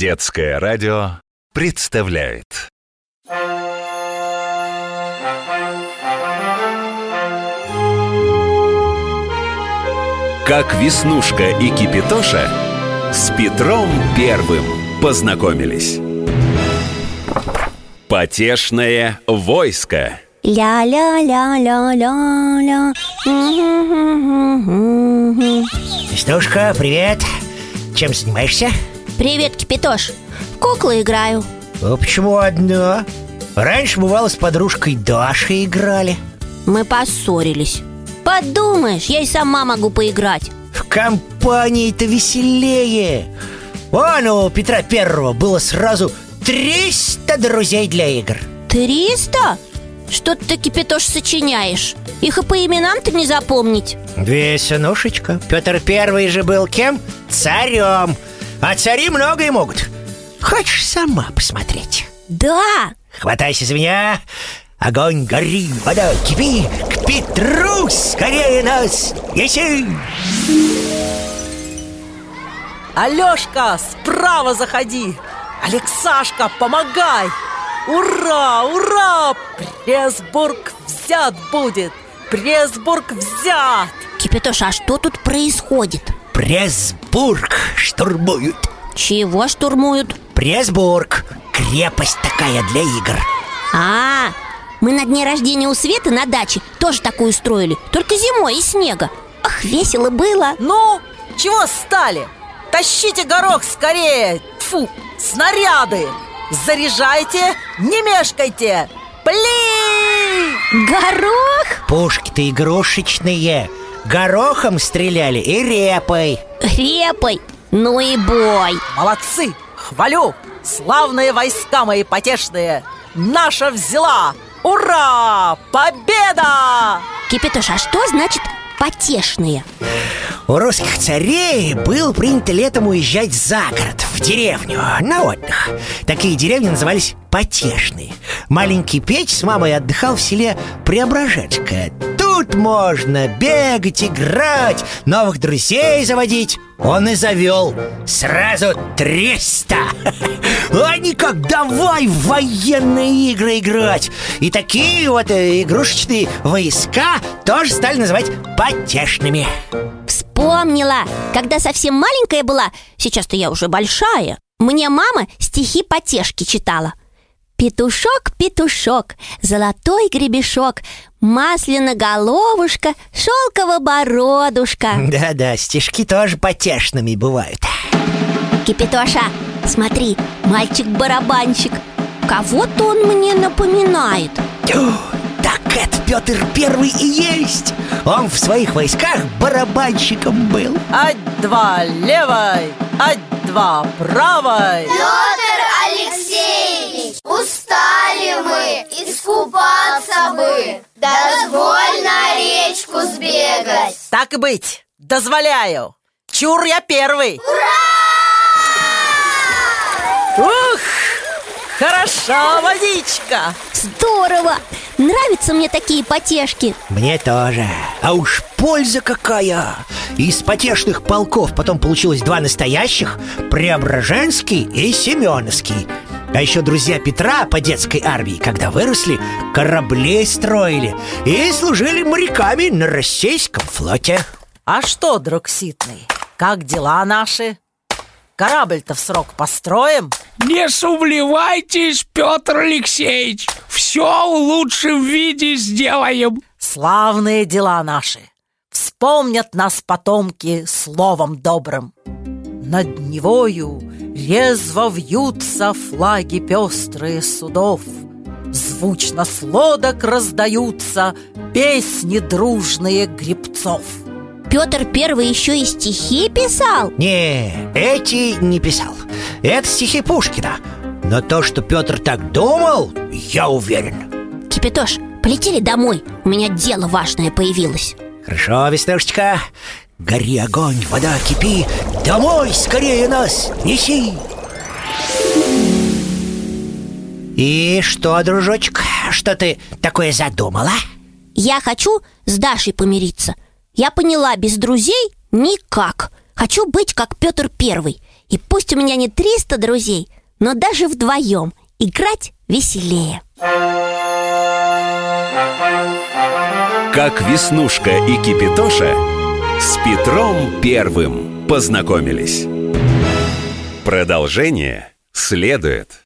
Детское радио представляет Как Веснушка и Кипитоша с Петром Первым познакомились Потешное войско Ля-ля-ля-ля-ля-ля. Веснушка, привет! Чем занимаешься? Привет, Кипятош. В куклы играю. А почему одна? Раньше, бывало, с подружкой Дашей играли Мы поссорились. Подумаешь, я и сама могу поиграть. В компании-то веселее Вон у Петра Первого было сразу 300 друзей для игр Триста? Что ты, Кипятош, сочиняешь? Их и по именам-то не запомнить. Веснушечка Петр Первый же был кем? Царем А цари многое могут Хочешь сама посмотреть? Да, Хватайся за меня Огонь, гори, вода, кипи К Петру скорее нас неси Алешка, справа заходи! Алексашка, помогай! Ура, ура! Пресбург взят будет! Пресбург взят! Кипятош, а что тут происходит? Пресбург штурмуют Чего штурмуют? Пресбург Крепость такая для игр А, мы на дне рождения у Светы на даче тоже такую строили Только зимой и снега Ах, весело было Ну, чего стали? Тащите горох скорее! Фу, снаряды! Заряжайте, не мешкайте! Пли! Горох? Пушки-то игрушечные Горохом стреляли и репой Репой Ну и бой Молодцы! Хвалю! Славные войска мои потешные! Наша взяла! Ура! Победа! Кипятош, а что значит потешные? У русских царей было принято летом уезжать за город, в деревню, на отдых Такие деревни назывались потешные Маленький Петь с мамой отдыхал в селе Преображенское Тут можно бегать, играть, новых друзей заводить. Он и завел сразу триста. Они как давай в военные игры играть. И такие вот э, игрушечные войска тоже стали называть потешными. Вспомнила, когда совсем маленькая была Сейчас-то я уже большая Мне мама стихи потешки читала Петушок, петушок, золотой гребешок Масляно головушка, шелково бородушка. Да-да, стишки тоже потешными бывают. Кипятоша, смотри, мальчик-барабанщик Кого-то он мне напоминает. Так это Петр Первый и есть. Он в своих войсках барабанщиком был. Ать-два левой, ать-два правой. Петр Так и быть, дозволяю. Чур я первый. Ух, хороша водичка Здорово! Нравятся мне такие потешки. Мне тоже. А уж польза какая! Из потешных полков потом получилось два настоящих Преображенский и Семеновский а еще друзья Петра по детской армии, когда выросли, кораблей строили и служили моряками на российском флоте. А что, друг Ситный, как дела наши? Корабль-то в срок построим? Не сумлевайтесь, Петр Алексеевич Все в лучшем виде сделаем Славные дела наши Вспомнят нас потомки словом добрым Над Невою резво вьются флаги пестрые судов. Звучно с лодок раздаются песни дружные грибцов. Петр Первый еще и стихи писал? Не, эти не писал. Это стихи Пушкина. Но то, что Петр так думал, я уверен. Кипятош, полетели домой. У меня дело важное появилось. Хорошо, Веснушечка Гори огонь, вода кипи. Домой скорее нас неси. И что, дружочек, что ты такое задумала? Я хочу с Дашей помириться. Я поняла, без друзей никак. Хочу быть как Петр Первый. И пусть у меня не 300 друзей, но даже вдвоем играть веселее. Как Веснушка и Кипитоша с Петром Первым. Познакомились. Продолжение следует